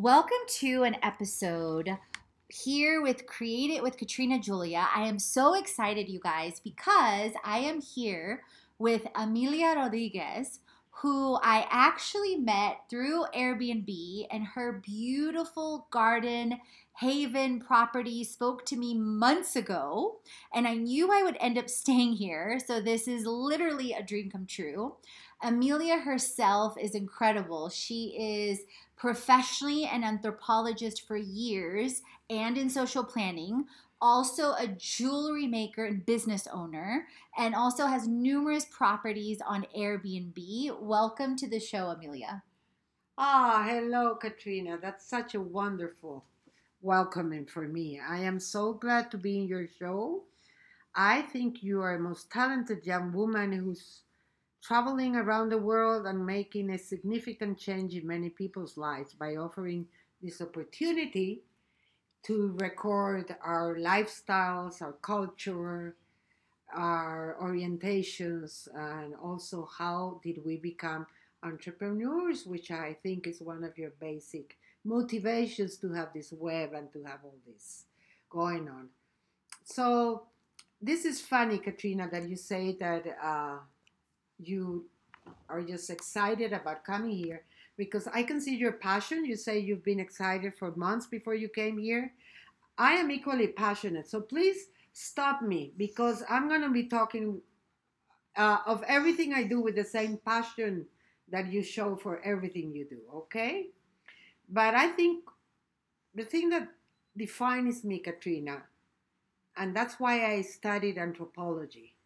Welcome to an episode here with Create It with Katrina Julia. I am so excited, you guys, because I am here with Amelia Rodriguez, who I actually met through Airbnb, and her beautiful garden haven property spoke to me months ago, and I knew I would end up staying here. So, this is literally a dream come true. Amelia herself is incredible. She is professionally an anthropologist for years and in social planning, also a jewelry maker and business owner, and also has numerous properties on Airbnb. Welcome to the show, Amelia. Ah, hello, Katrina. That's such a wonderful welcoming for me. I am so glad to be in your show. I think you are a most talented young woman who's traveling around the world and making a significant change in many people's lives by offering this opportunity to record our lifestyles, our culture, our orientations, and also how did we become entrepreneurs, which I think is one of your basic motivations to have this web and to have all this going on. So this is funny, Katrina, that you say that uh, you are just excited about coming here because I can see your passion. You say you've been excited for months before you came here. I am equally passionate. So please stop me because I'm going to be talking uh, of everything I do with the same passion that you show for everything you do, okay? But I think the thing that defines me, Katrina, and that's why I studied anthropology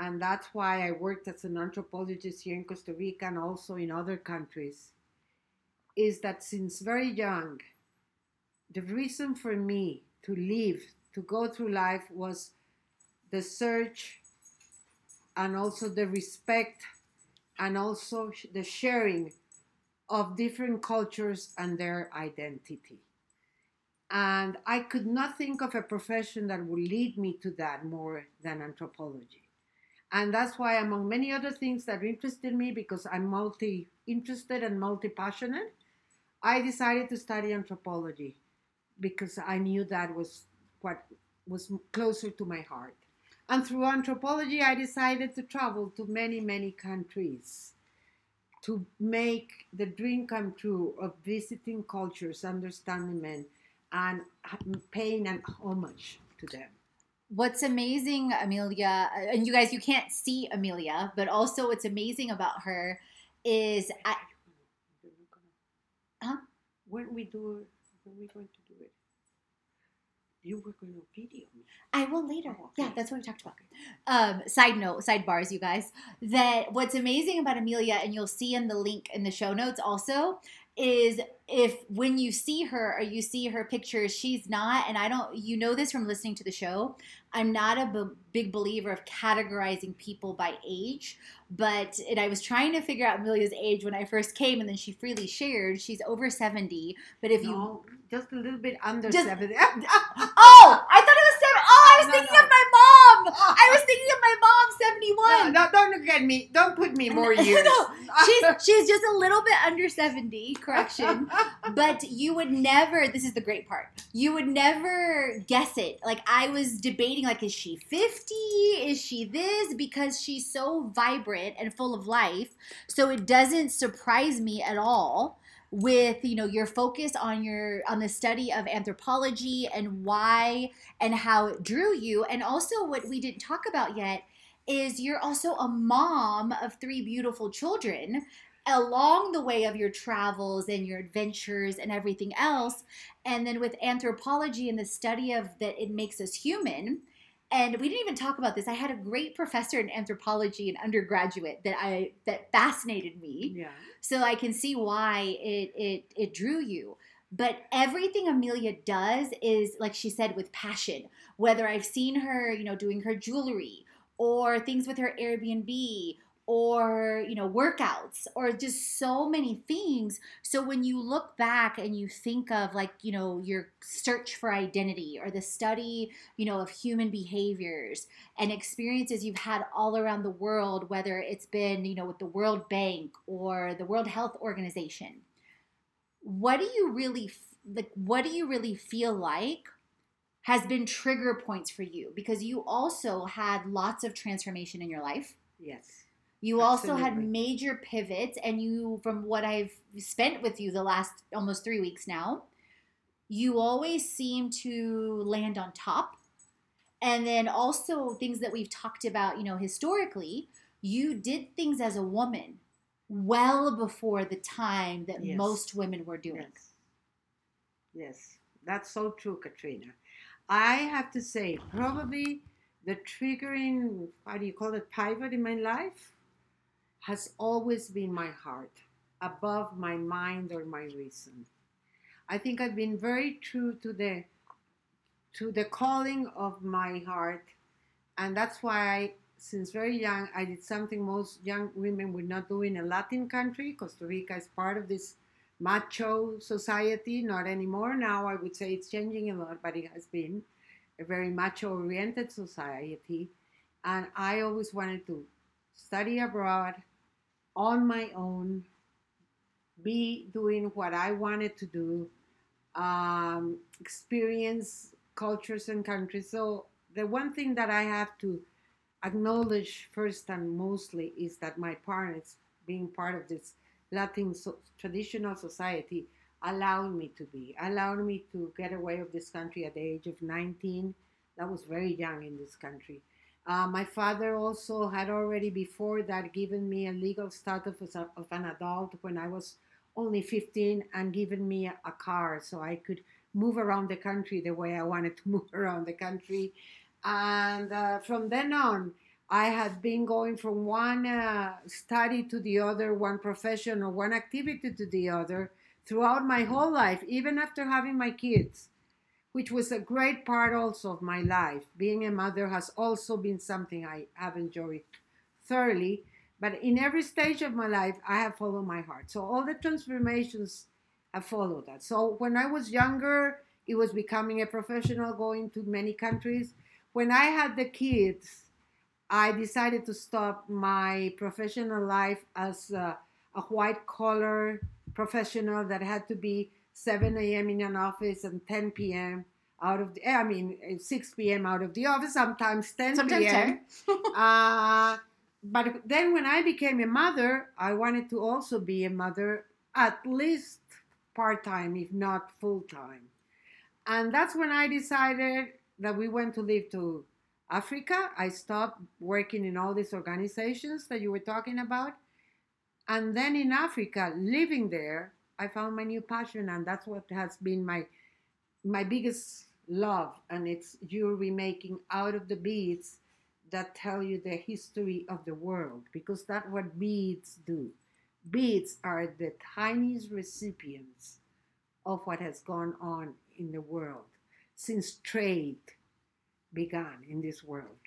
and that's why I worked as an anthropologist here in Costa Rica and also in other countries, is that since very young, the reason for me to live, to go through life, was the search and also the respect and also the sharing of different cultures and their identity. And I could not think of a profession that would lead me to that more than anthropology. And that's why, among many other things that interested me, because I'm multi interested and multi passionate, I decided to study anthropology because I knew that was what was closer to my heart. And through anthropology, I decided to travel to many, many countries to make the dream come true of visiting cultures, understanding men, and paying an homage to them what's amazing, Amelia, uh, and you guys, you can't see Amelia, but also what's amazing about her is, I, huh? When we do, when we going to do it? You were going to video me. I will later. Okay. Yeah, that's what we talked about. Um, side note, sidebars, you guys. That what's amazing about Amelia, and you'll see in the link in the show notes also, is if when you see her or you see her pictures, she's not, and I don't, you know this from listening to the show. I'm not a b- big believer of categorizing people by age, but and I was trying to figure out Amelia's age when I first came, and then she freely shared she's over 70. But if you just a little bit under Just- 70. Oh, I thought was. I was No, thinking no. of my mom. I was thinking of my mom, seventy-one. no, don't get me. Don't put me more No, years. no, she's she's just a little bit under seventy. Correction, but you would never. This is the great part. You would never guess it. Like I was debating, like is she fifty? Is she this? Because she's so vibrant and full of life. So it doesn't surprise me at all with you know your focus on your on the study of anthropology and why and how it drew you. And also what we didn't talk about yet is you're also a mom of three beautiful children along the way of your travels and your adventures and everything else. And then with anthropology and the study of that it makes us human and we didn't even talk about this i had a great professor in anthropology in undergraduate that i that fascinated me yeah. so I can see why it it it drew you. But everything Amelia does is like she said with passion. Whether I've seen her, you know, doing her jewelry or things with her Airbnb or, you know, workouts or just so many things. So when you look back and you think of like, you know, your search for identity or the study, you know, of human behaviors and experiences you've had all around the world, whether it's been, you know, with the World Bank or the World Health Organization. What do you really like what do you really feel like has been trigger points for you because you also had lots of transformation in your life. Yes. You also had major pivots and you from what I've spent with you the last almost 3 weeks now, you always seem to land on top. And then also things that we've talked about, you know, historically, you did things as a woman well before the time that Yes. most women were doing. Yes. Yes. That's so true, Katrina. I have to say, probably the triggering, how do you call it, pivot in my life has always been my heart above my mind or my reason. I think I've been very true to the to the calling of my heart and that's why I, since very young I did something most young women would not do in a Latin country. Costa Rica is part of this macho society, not anymore. Now I would say it's changing a lot, but it has been a very macho oriented society. And I always wanted to study abroad on my own, be doing what I wanted to do, um, experience cultures and countries. So the one thing that I have to acknowledge first and mostly is that my parents, being part of this Latin so, traditional society, allowed me to be, allowed me to get away of this country at the age of 19. That was very young in this country. Uh, my father also had already before that given me a legal status a, of an adult when I was only 15 and given me a, a car so I could move around the country the way I wanted to move around the country. And uh, from then on, I had been going from one uh, study to the other, one profession or one activity to the other throughout my whole life, even after having my kids, which was a great part also of my life. Being a mother has also been something I have enjoyed thoroughly. But in every stage of my life, I have followed my heart. So all the transformations have followed that. So when I was younger, it was becoming a professional, going to many countries. When I had the kids, I decided to stop my professional life as a, a white collar professional that had to be 7 a.m. in an office and 10 p.m. out of the, I mean, 6 p.m. out of the office, sometimes 10 Sometimes p.m. 10. uh, but then when I became a mother, I wanted to also be a mother at least part time, if not full time. And that's when I decided that we went to live to Africa. I stopped working in all these organizations that you were talking about. And then in Africa, living there, I found my new passion, and that's what has been my my biggest love. And it's jewelry making out of the beads that tell you the history of the world, because that's what beads do. beads are the tiniest recipients of what has gone on in the world since trade began in this world.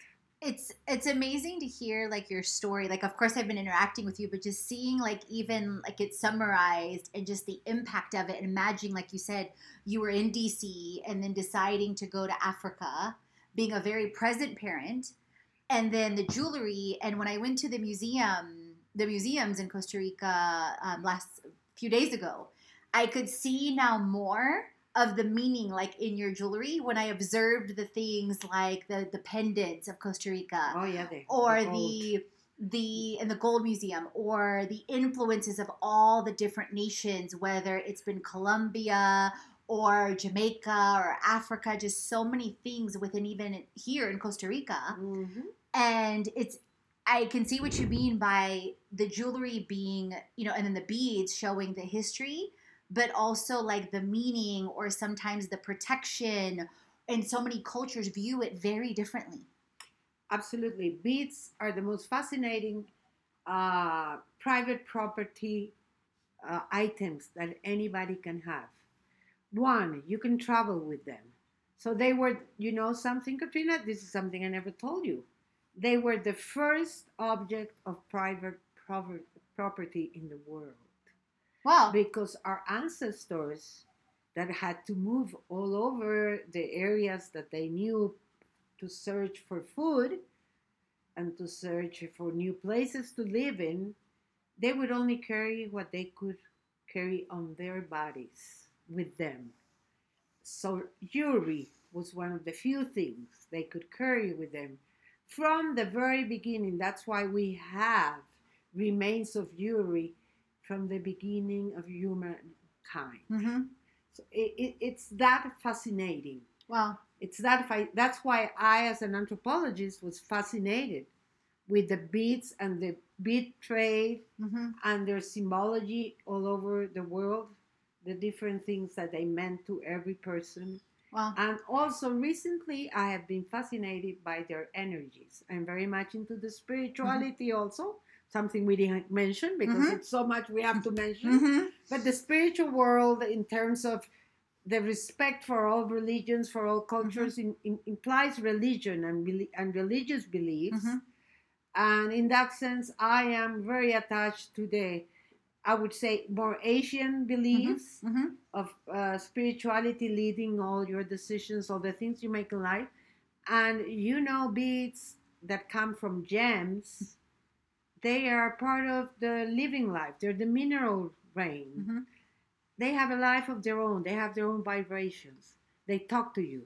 It's it's amazing to hear like your story. Like of course i've been interacting with you but just seeing like even like it's summarized and just the impact of it and imagining like you said you were in dc and then deciding to go to africa being a very present parent and then the jewelry and when i went to the museum the museums in costa rica um, last few days ago i could see now more of the meaning like in your jewelry when I observed the things like the the pendants of Costa Rica Oh yeah, the, or the the in the gold museum or the influences of all the different nations whether it's been Colombia or Jamaica or Africa just so many things within even here in Costa Rica. Mhm. and it's I can see what you mean by the jewelry being, you know, and then the beads showing the history, but also like the meaning or sometimes the protection. And so many cultures view it very differently. Absolutely. Beads are the most fascinating uh, private property uh, items that anybody can have. One, you can travel with them. So they were, you know, something, Katrina, this is something I never told you. They were the first object of private property in the world Wow. because our ancestors that had to move all over the areas that they knew to search for food and to search for new places to live in, they would only carry what they could carry on their bodies with them. So, jewelry was one of the few things they could carry with them from the very beginning. That's why we have remains of jewelry from the beginning of humankind. hmm So it, it, it's that fascinating. Wow. It's that that's why I, as an anthropologist, was fascinated with the beads and the bead trade hmm and their symbology all over the world, the different things that they meant to every person. Wow. And also recently, I have been fascinated by their energies. I'm very much into the spirituality also, something we didn't mention because Mhm. it's so much we have to mention. hmm But the spiritual world, in terms of the respect for all religions, for all cultures, in, in- implies religion and, and religious beliefs. Mhm. And in that sense, I am very attached to the, I would say, more Asian beliefs hmm of uh, spirituality leading all your decisions, all the things you make in life. And you know, beads that come from gems, they are part of the living life. They're the mineral rain. hmm They have a life of their own. They have their own vibrations. They talk to you.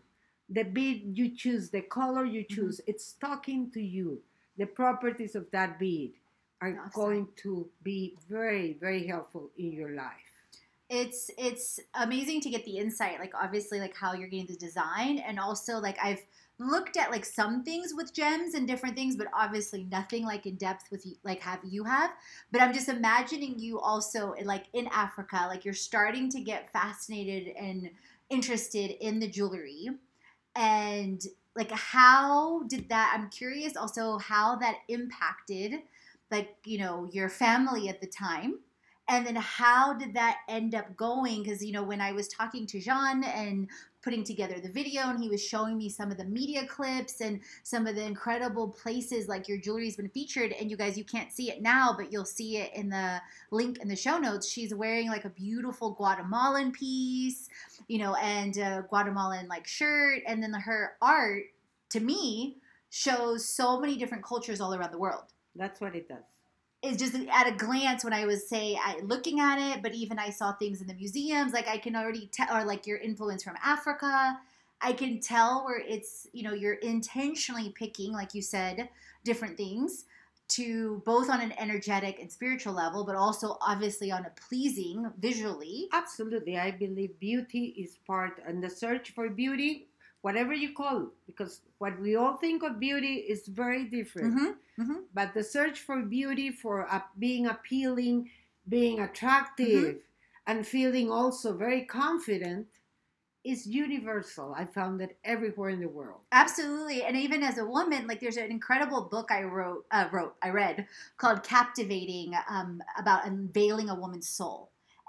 The bead you choose, the color you choose, it's talking to you. The properties of that bead are Awesome. going to be very, very helpful in your life. it's it's amazing to get the insight like obviously like how you're getting the design and also like i've looked at like some things with gems and different things but obviously nothing like in depth with like have you have. But i'm just imagining you also like in africa like you're starting to get fascinated and interested in the jewelry. And like how did that i'm curious also how that impacted like you know your family at the time and then how did that end up going? Because you know when i was talking to jean and putting together the video and he was showing me some of the media clips and some of the incredible places like your jewelry's been featured and you guys you can't see it now but you'll see it in the link in the show notes. She's wearing like a beautiful guatemalan piece you know and a guatemalan like shirt. And then her art to me shows so many different cultures all around the world. That's what it does. Is just at a glance when I was say I, looking at it, but even I saw things in the museums, like I can already tell, or like your influence from Africa, I can tell where it's you know you're intentionally picking, like you said, different things to both on an energetic and spiritual level, but also obviously on a pleasing visually. Absolutely. I believe beauty is part, and the search for beauty, whatever you call it, because what we all think of beauty is very different. Mm-hmm, mm-hmm, But the search for beauty, for uh, being appealing, being attractive, and feeling also very confident is universal. I found it everywhere in the world. Absolutely, and even as a woman, like there's an incredible book I wrote, uh, wrote, I read called "Captivating" um, about unveiling a woman's soul,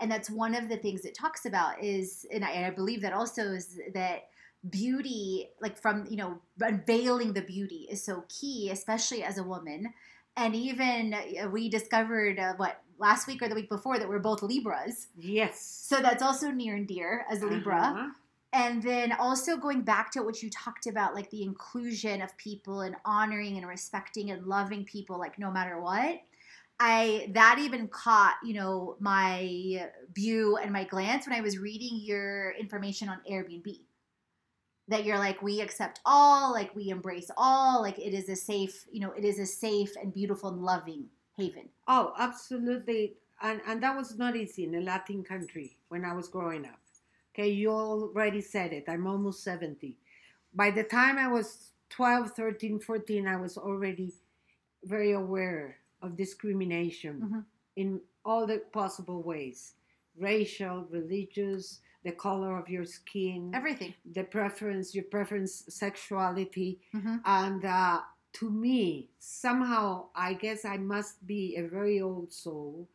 and that's one of the things it talks about is, and I, and I believe that also is that beauty, like from you know unveiling the beauty, is so key, especially as a woman, and even uh, we discovered uh, what last week or the week before that we're both Libras, Yes. so that's also near and dear as a Libra. Uh-huh. And then also going back to what you talked about, like the inclusion of people and honoring and respecting and loving people, like no matter what. I that even caught you know my view and my glance when I was reading your information on Airbnb. That you're like we accept all, like we embrace all, like it is a safe, you know, it is a safe and beautiful and loving haven. Oh, absolutely. And and that was not easy in a Latin country when I was growing up. Okay, you already said it. I'm almost 70. By the time I was 12, 13, 14, I was already very aware of discrimination Mhm. in all the possible ways racial, religious, the color of your skin, Everything. the preference, your preference, sexuality. hmm And uh, to me, somehow, I guess I must be a very old soul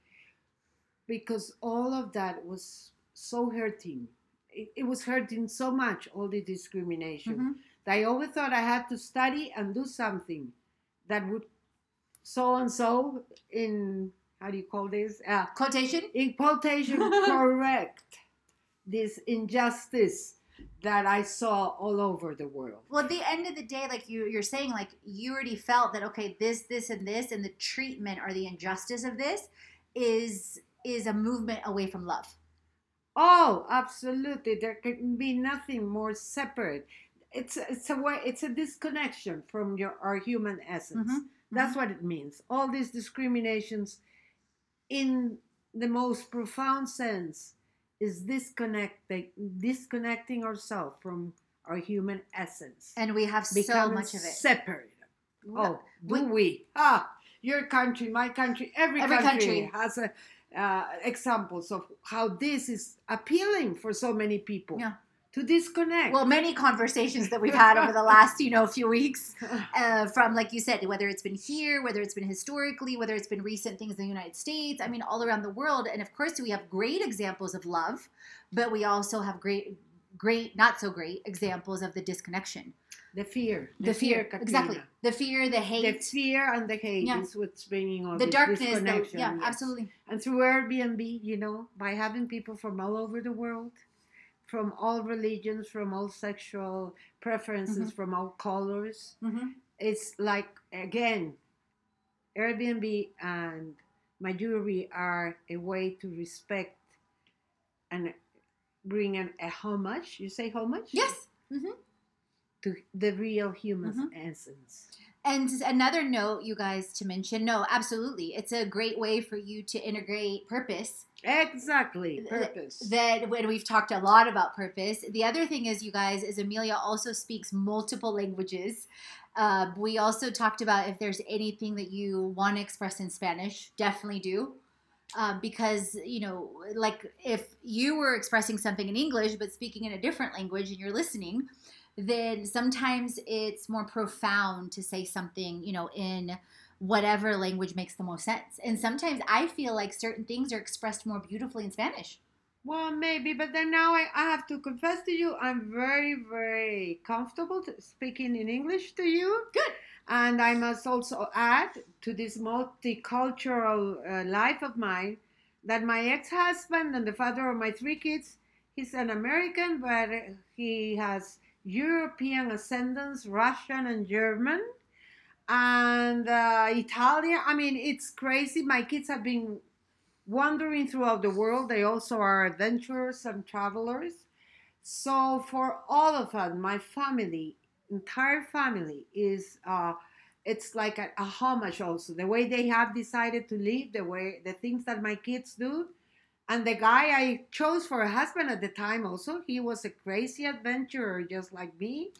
because all of that was so hurting. It, it was hurting so much, all the discrimination, hmm that I always thought I had to study and do something that would so and so in, how do you call this? Uh, Quotation. in quotation, correct this injustice that I saw all over the world. Well, at the end of the day, like you, you're saying, like you already felt that okay, this, this, and this, and the treatment or the injustice of this is is a movement away from love. Oh, absolutely. There can be nothing more separate. It's it's a way it's a disconnection from your our human essence. Mhm, That's what it means. All these discriminations in the most profound sense is disconnecting disconnecting ourselves from our human essence. And we have so much of it. Separate. Oh, do We- we? Ah, your country, my country, every, Every country, country. has a, uh, examples of how this is appealing for so many people Yeah. To disconnect. Well, many conversations that we've had over the last, you know, few weeks, uh, from like you said, whether it's been here, whether it's been historically, whether it's been recent things in the United States. I mean, all around the world. And of course, we have great examples of love, but we also have great, great, not so great examples of the disconnection, the fear, the, fear, Katrina. exactly, the fear, the hate. The fear and the hate Yeah. is what's bringing all the darkness. The, yeah, yes. absolutely. And through Airbnb, you know, by having people from all over the world, from all religions, from all sexual preferences, Mm-hmm. from all colors, hmm it's like again airbnb and my jewelry are a way to respect and bring an, a homage you say homage Yes. hmm to the real human Mhm. essence And another note, you guys, to mention no, absolutely. It's a great way for you to integrate purpose. Exactly purpose That when we've talked a lot about purpose. The other thing is, you guys, is Amelia also speaks multiple languages. Uh, we also talked about if there's anything that you want to express in Spanish, definitely do. Um, because you know, like if you were expressing something in English but speaking in a different language and you're listening, then sometimes it's more profound to say something, you know, in whatever language makes the most sense. And sometimes I feel like certain things are expressed more beautifully in Spanish. well maybe but then now I, I have to confess to you i'm very very comfortable to speaking in english to you Good. And I must also add to this multicultural uh, life of mine that my ex husband and the father of my three kids, he's an American, but he has European ascendance, Russian and German, and uh, Italian. I mean, it's crazy. My kids have been wandering throughout the world. They also are adventurers and travelers. So, for all of us, my family, entire family is uh, it's like a, a homage also the way they have decided to live the way the things that my kids do and the guy i chose for a husband at the time also he was a crazy adventurer just like me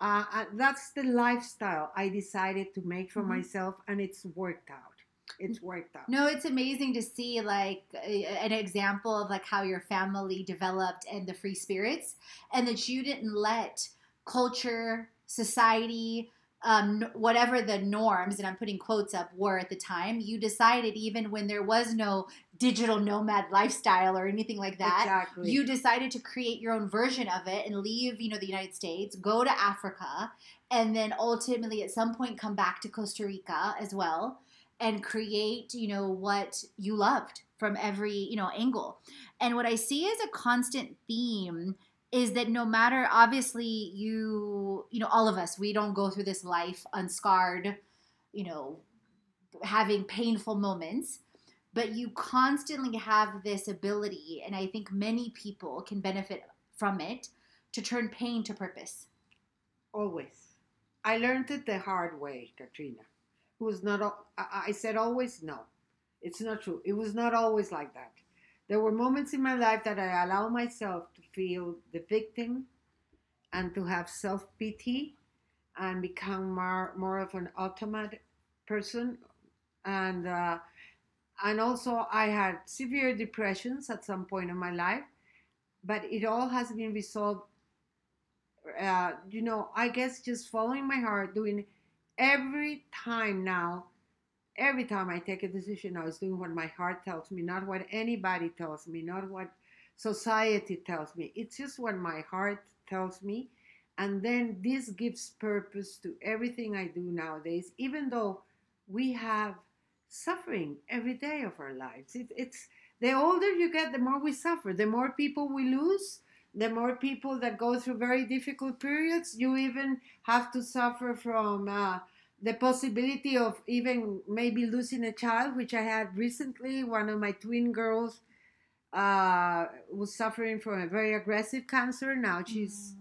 uh, that's the lifestyle i decided to make for Mhm. myself and it's worked out it's worked out. No, it's amazing to see like a- an example of like how your family developed and the free spirits, and that you didn't let culture, society, um, whatever the norms, and I'm putting quotes up, were at the time. You decided even when there was no digital nomad lifestyle or anything like that. exactly. You decided to create your own version of it and leave, you know, the United States, go to Africa, and then ultimately at some point come back to Costa Rica as well and create, you know, what you loved from every, you know, angle. And what I see is a constant theme is that no matter obviously you, you know, all of us, we don't go through this life unscarred, you know, having painful moments but you constantly have this ability and i think many people can benefit from it to turn pain to purpose always. I learned it the hard way, Katrina. It was not. I said always no. It's not true. It was not always like that. There were moments in my life that I allowed myself to feel the victim, and to have self pity, and become more more of an automat person, and uh, and also I had severe depressions at some point in my life, but it all has been resolved uh, you know, I guess just following my heart, doing every time now, every time I take a decision, I was doing what my heart tells me, not what anybody tells me, not what society tells me. It's just what my heart tells me. And then this gives purpose to everything I do nowadays, even though we have suffering every day of our lives. It, it's the older you get, the more we suffer, the more people we lose, the more people that go through very difficult periods, you even have to suffer from uh, the possibility of even maybe losing a child, which I had recently. One of my twin girls uh, was suffering from a very aggressive cancer. Now she's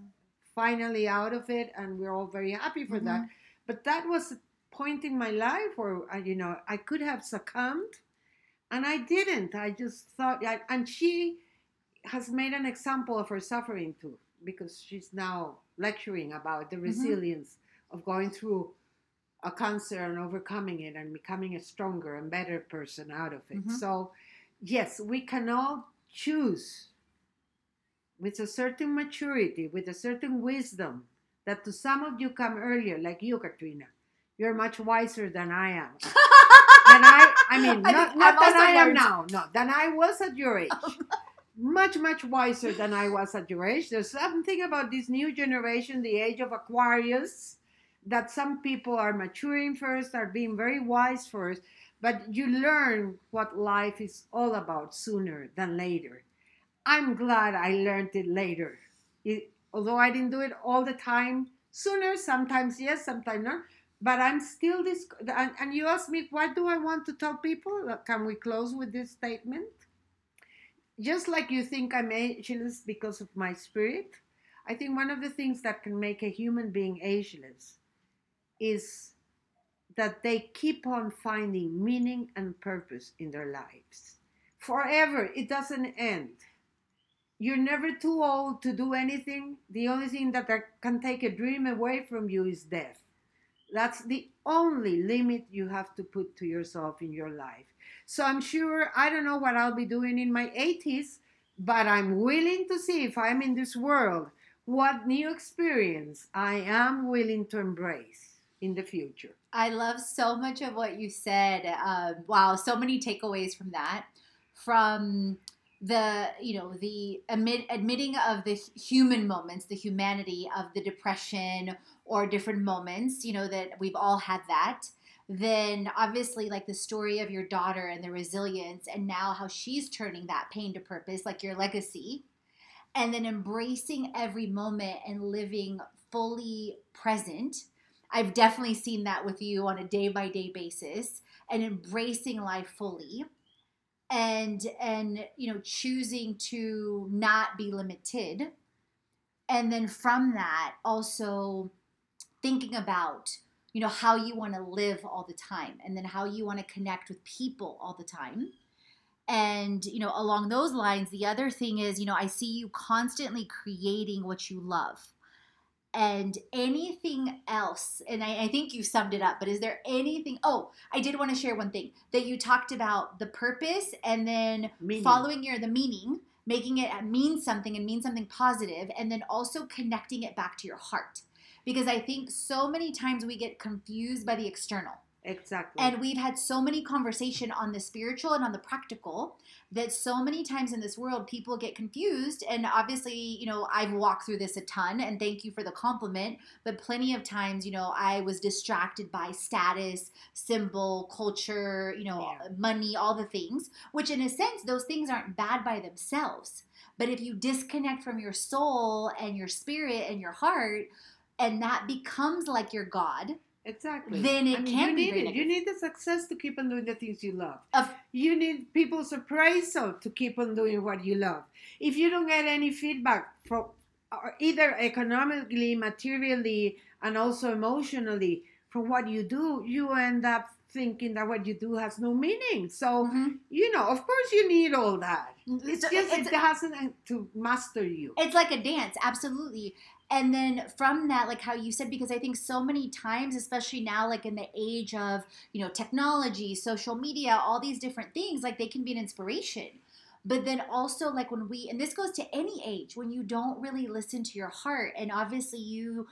finally out of it, and we're all very happy for that. But that was a point in my life where, I, you know, I could have succumbed, and I didn't. I just thought, and she has made an example of her suffering too, because she's now lecturing about the resilience of going through a cancer and overcoming it and becoming a stronger and better person out of it. Mhm. So, yes, we can all choose with a certain maturity, with a certain wisdom, that to some of you come earlier, like you, Katrina. You're much wiser than I am. than I, I mean, I not, I'm that I am now, no, than I was at your age. much, much wiser than I was at your age. There's something about this new generation, the age of Aquarius, that some people are maturing first, are being very wise first, but you learn what life is all about sooner than later. I'm glad I learned it later. It, although I didn't do it all the time, sooner, sometimes yes, sometimes not. But I'm still this. And, and you ask me, what do I want to tell people? Can we close with this statement? Just like you think I'm ageless because of my spirit, I think one of the things that can make a human being ageless is that they keep on finding meaning and purpose in their lives. Forever, it doesn't end. You're never too old to do anything. The only thing that can take a dream away from you is death. That's the only limit you have to put to yourself in your life. So I'm sure, I don't know what I'll be doing in my 80s, but I'm willing to see if I'm in this world, what new experience I am willing to embrace in the future. I love so much of what you said. Uh, wow, so many takeaways from that. From the, you know, the admit, admitting of the human moments, the humanity of the depression or different moments, you know, that we've all had that. Then obviously, like the story of your daughter and the resilience, and now how she's turning that pain to purpose, like your legacy. And then embracing every moment and living fully present I've definitely seen that with you on a day by day basis and embracing life fully and and you know choosing to not be limited. And then from that also thinking about you know how you want to live all the time and then how you want to connect with people all the time. And you know along those lines the other thing is you know i see you constantly creating what you love and anything else and I, I, think you summed it up but is there anything oh i did want to share one thing that you talked about the purpose and then meaning. following your the meaning making it uh, mean something and mean something positive and then also connecting it back to your heart because i think so many times we get confused by the external Exactly. And we've had so many conversation on the spiritual and on the practical that so many times in this world people get confused and obviously, you know, I've walked through this a ton and thank you for the compliment, but plenty of times, you know, I was distracted by status, symbol, culture, you know, yeah. money, all the things, which in a sense those things aren't bad by themselves. But if you disconnect from your soul and your spirit and your heart and that becomes like your god, Exactly. Then it I mean, can you be. Need it. You need the success to keep on doing the things you love. Of, you need people's appraisal to keep on doing what you love. If you don't get any feedback from uh, either economically, materially, and also emotionally from what you do, you end up thinking that what you do has no meaning. So, mm-hmm. you know, of course you need all that. It's so just it's, it hasn't to master you. It's like a dance, absolutely and then from that like how you said because i think so many times especially now like in the age of you know technology social media all these different things like they can be an inspiration but then also like when we and this goes to any age when you don't really listen to your heart and obviously you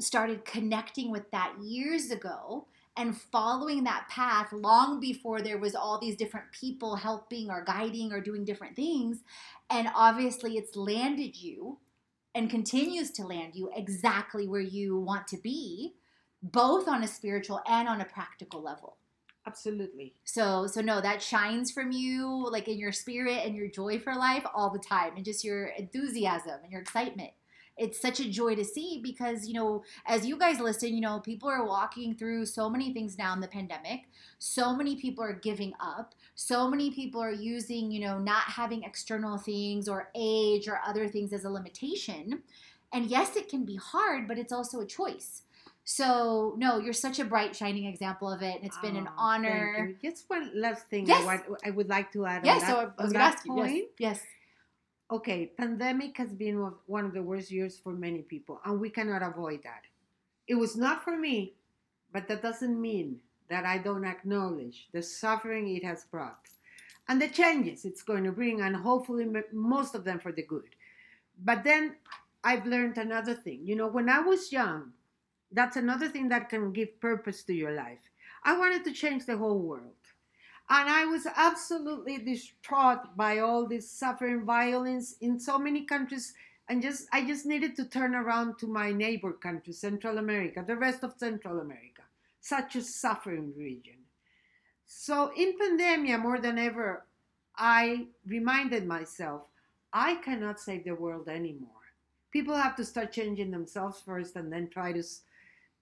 started connecting with that years ago and following that path long before there was all these different people helping or guiding or doing different things and obviously it's landed you and continues to land you exactly where you want to be both on a spiritual and on a practical level. Absolutely. So so no that shines from you like in your spirit and your joy for life all the time and just your enthusiasm and your excitement it's such a joy to see because you know as you guys listen you know people are walking through so many things now in the pandemic so many people are giving up so many people are using you know not having external things or age or other things as a limitation and yes it can be hard but it's also a choice so no, you're such a bright, shining example of it, and it's been oh, an honor. Just one last thing yes. I, would, I would like to add. Yes, on so that, I was going to ask you. Yes. yes okay, pandemic has been one of the worst years for many people, and we cannot avoid that. It was not for me, but that doesn't mean that I don't acknowledge the suffering it has brought and the changes it's going to bring, and hopefully most of them for the good. But then I've learned another thing. You know, when I was young, that's another thing that can give purpose to your life. I wanted to change the whole world. And I was absolutely distraught by all this suffering, violence in so many countries. And just I just needed to turn around to my neighbor country, Central America, the rest of Central America, such a suffering region. So in pandemia, more than ever, I reminded myself, I cannot save the world anymore. People have to start changing themselves first and then try to.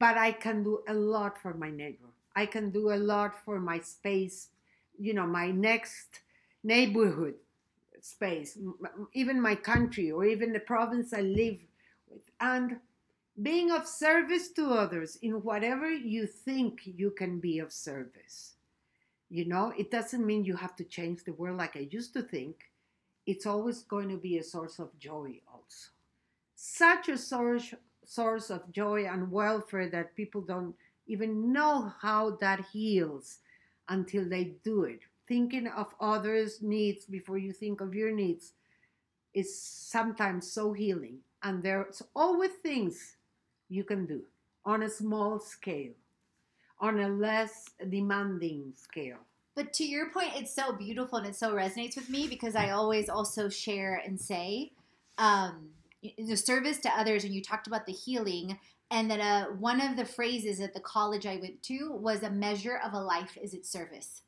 But I can do a lot for my neighbor. I can do a lot for my space you know my next neighborhood space even my country or even the province i live with. And being of service to others in whatever you think you can be of service. You know it doesn't mean you have to change the world like i used to think. It's always going to be a source of joy also. Such a source source of joy and welfare that people don't even know how that heals until they do it. Thinking of others' needs before you think of your needs is sometimes so healing. And there's always things you can do on a small scale, on a less demanding scale. But to your point, it's so beautiful and it so resonates with me because I always also share and say, um, the service to others, and you talked about the healing, and that uh, one of the phrases at the college I went to was a measure of a life is its service.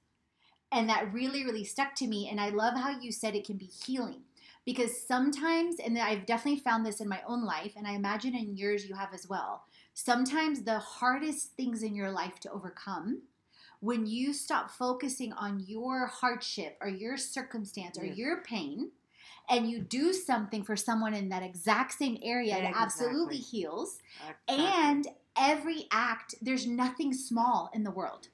And that really, really stuck to me. And I love how you said it can be healing because sometimes, and I've definitely found this in my own life, and I imagine in yours you have as well. Sometimes the hardest things in your life to overcome when you stop focusing on your hardship or your circumstance or your pain and you do something for someone in that exact same area, exactly. it absolutely heals. Exactly. And every act, there's nothing small in the world.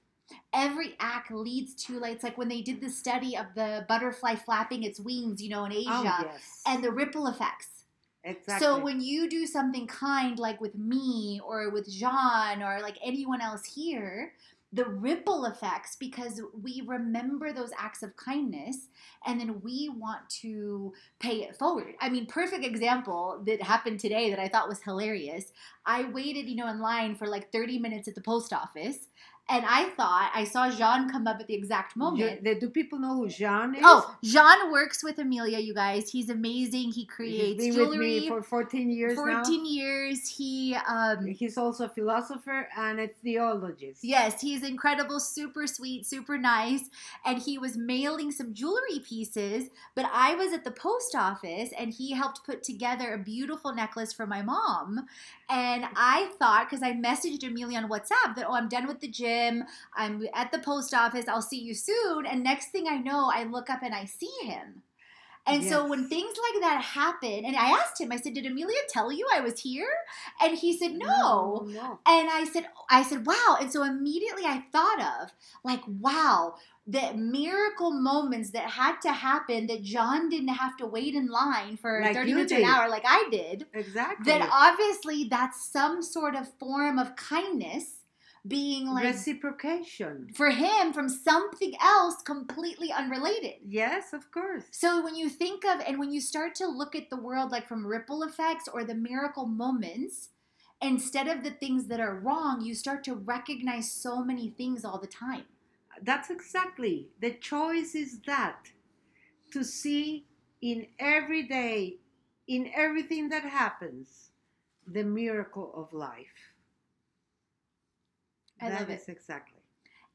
Every act leads to like it's like when they did the study of the butterfly flapping its wings, you know, in oh, Asia, oh, yes. and the ripple effects. Exactly. So when you do something kind, like with me or with Jean or like anyone else here, the ripple effects because we remember those acts of kindness and then we want to pay it forward. I mean, perfect example that happened today that I thought was hilarious. I waited, you know, in line for like 30 minutes at the post office and I thought I saw Jean come up at the exact moment. You, do people know who Jean is? Oh, Jean works with Amelia, you guys. He's amazing. He creates He's been jewelry with me for 14 years 14 now. years. He um He's also a philosopher and a theologist. Yes, he's incredible, super sweet, super nice. And he was mailing some jewelry pieces, but I was at the post office and he helped put together a beautiful necklace for my mom. And I thought, because I messaged Amelia on WhatsApp that, oh, I'm done with the gym. I'm at the post office. I'll see you soon. And next thing I know, I look up and I see him. And so when things like that happen, and I asked him, I said, Did Amelia tell you I was here? And he said, No. no. And I said, I said, wow. And so immediately I thought of like, wow, the miracle moments that had to happen that John didn't have to wait in line for Like 30 minutes did. an hour like I did. Exactly. That obviously that's some sort of form of kindness being like Reciprocation. for him from something else completely unrelated. Yes, of course. So when you think of and when you start to look at the world like from ripple effects or the miracle moments, instead of the things that are wrong, you start to recognize so many things all the time. That's exactly the choice is that to see in every day, in everything that happens, the miracle of life. I That love is exactly.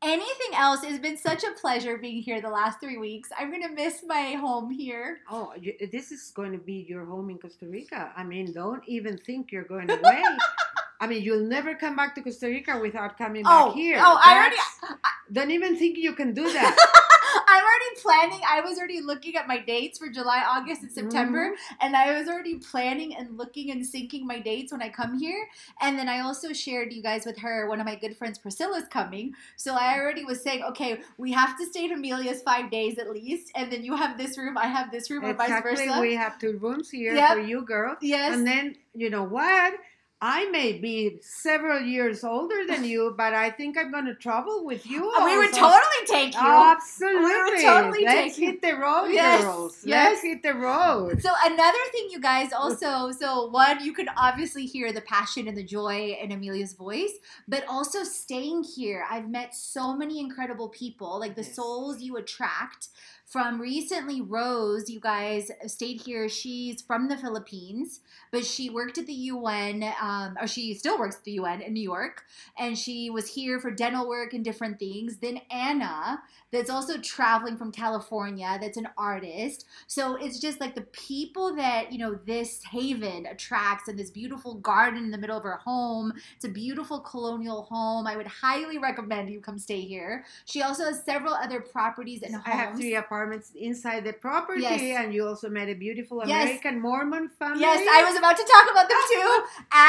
Anything else? It's been such a pleasure being here the last three weeks. I'm gonna miss my home here. Oh, you, this is going to be your home in Costa Rica. I mean, don't even think you're going away. I mean, you'll never come back to Costa Rica without coming Oh, back here. oh, I already- That's- Don't even think you can do that. I'm already planning. I was already looking at my dates for July, August, and September, Mm-hmm. and I was already planning and looking and syncing my dates when I come here. And then I also shared you guys with her. One of my good friends, Priscilla's coming, so I already was saying, okay, we have to stay at Amelia's five days at least, and then you have this room, I have this room, or vice versa. We have two rooms here Yep. for you, girl. yes. And then, you know what? I may be several years older than you, but I think I'm going to travel with you. Oh, we would totally take you. Absolutely. totally Let's take you. hit the road, Yes, girls. yes. Let's hit the road. So another thing, you guys, also, so one, you can obviously hear the passion and the joy in Amelia's voice, but also staying here, I've met so many incredible people, like the Yes. souls you attract. From recently, Rose, you guys stayed here. She's from the Philippines, but she worked at the UN, um, or she still works at the UN in New York, and she was here for dental work and different things. Then Anna, that's also traveling from California, that's an artist. So it's just like the people that, you know, this haven attracts and this beautiful garden in the middle of her home. It's a beautiful colonial home. I would highly recommend you come stay here. She also has several other properties and homes. I have three apartments inside the property, Yes. and you also met a beautiful Yes. American Mormon family. Yes, I was about to talk about them too.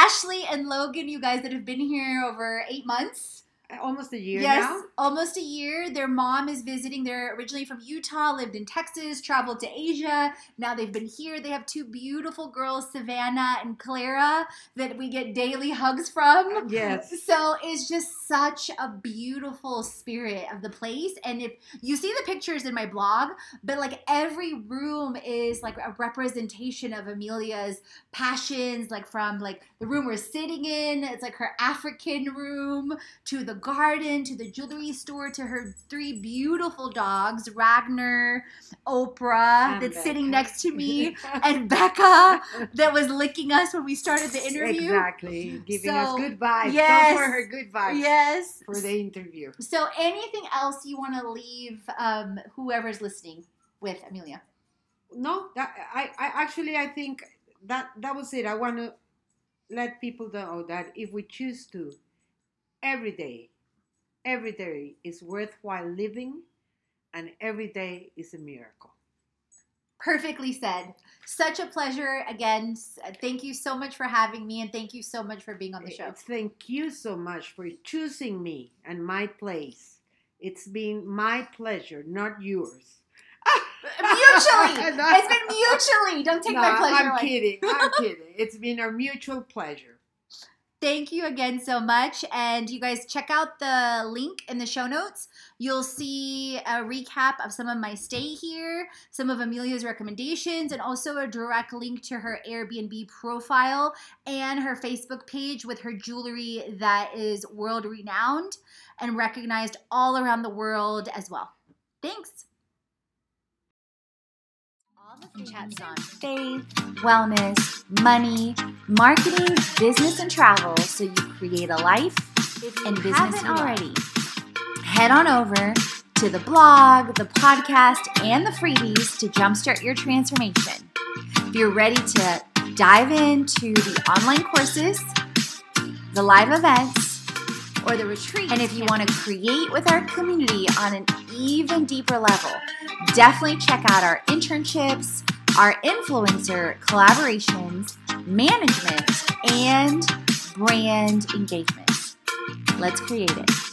Ashley and Logan, you guys that have been here over eight months. almost a year yes, now. almost a year. Their mom is visiting. They're originally from Utah, lived in Texas, traveled to Asia. Now they've been here. They have two beautiful girls, Savannah and Clara, that we get daily hugs from. Yes. So it's just such a beautiful spirit of the place. And if you see the pictures in my blog, but like every room is like a representation of Amelia's passions, like from like the room we're sitting in, it's like her African room, to the garden, to the jewelry store, to her three beautiful dogs, Ragnar, Oprah, And that's sitting next to me, and Becca that was licking us when we started the interview. Exactly. Giving us So, good vibes. yes. Those were her good vibes Yes. For the interview. So, anything else you want to leave um, whoever's listening with, Amelia? No, that, I, I actually I think that that was it. I want to let people know that if we choose to, every day, every day is worthwhile living, and every day is a miracle. Perfectly said. Such a pleasure. Again, thank you so much for having me, and thank you so much for being on the eh, show. Thank you so much for choosing me and my place. It's been my pleasure, not yours. Mutually. No. It's been mutually. Don't take No, my pleasure I'm away. kidding. I'm kidding. It's been our mutual pleasure. Thank you again so much. And you guys check out the link in the show notes. You'll see a recap of some of my stay here, some of Amelia's recommendations, and also a direct link to her Airbnb profile and her Facebook page with her jewelry that is world renowned and recognized all around the world as well. Thanks. Chats on faith, wellness, money, marketing, business, and travel so you create a life and business already. Head on over to the blog, the podcast, and the freebies to jumpstart your transformation. If you're ready to dive into the online courses, the live events, or the retreat, and if you want to create with our community on an even deeper level, definitely check out our internships, our influencer collaborations, management, and brand engagement. Let's create it.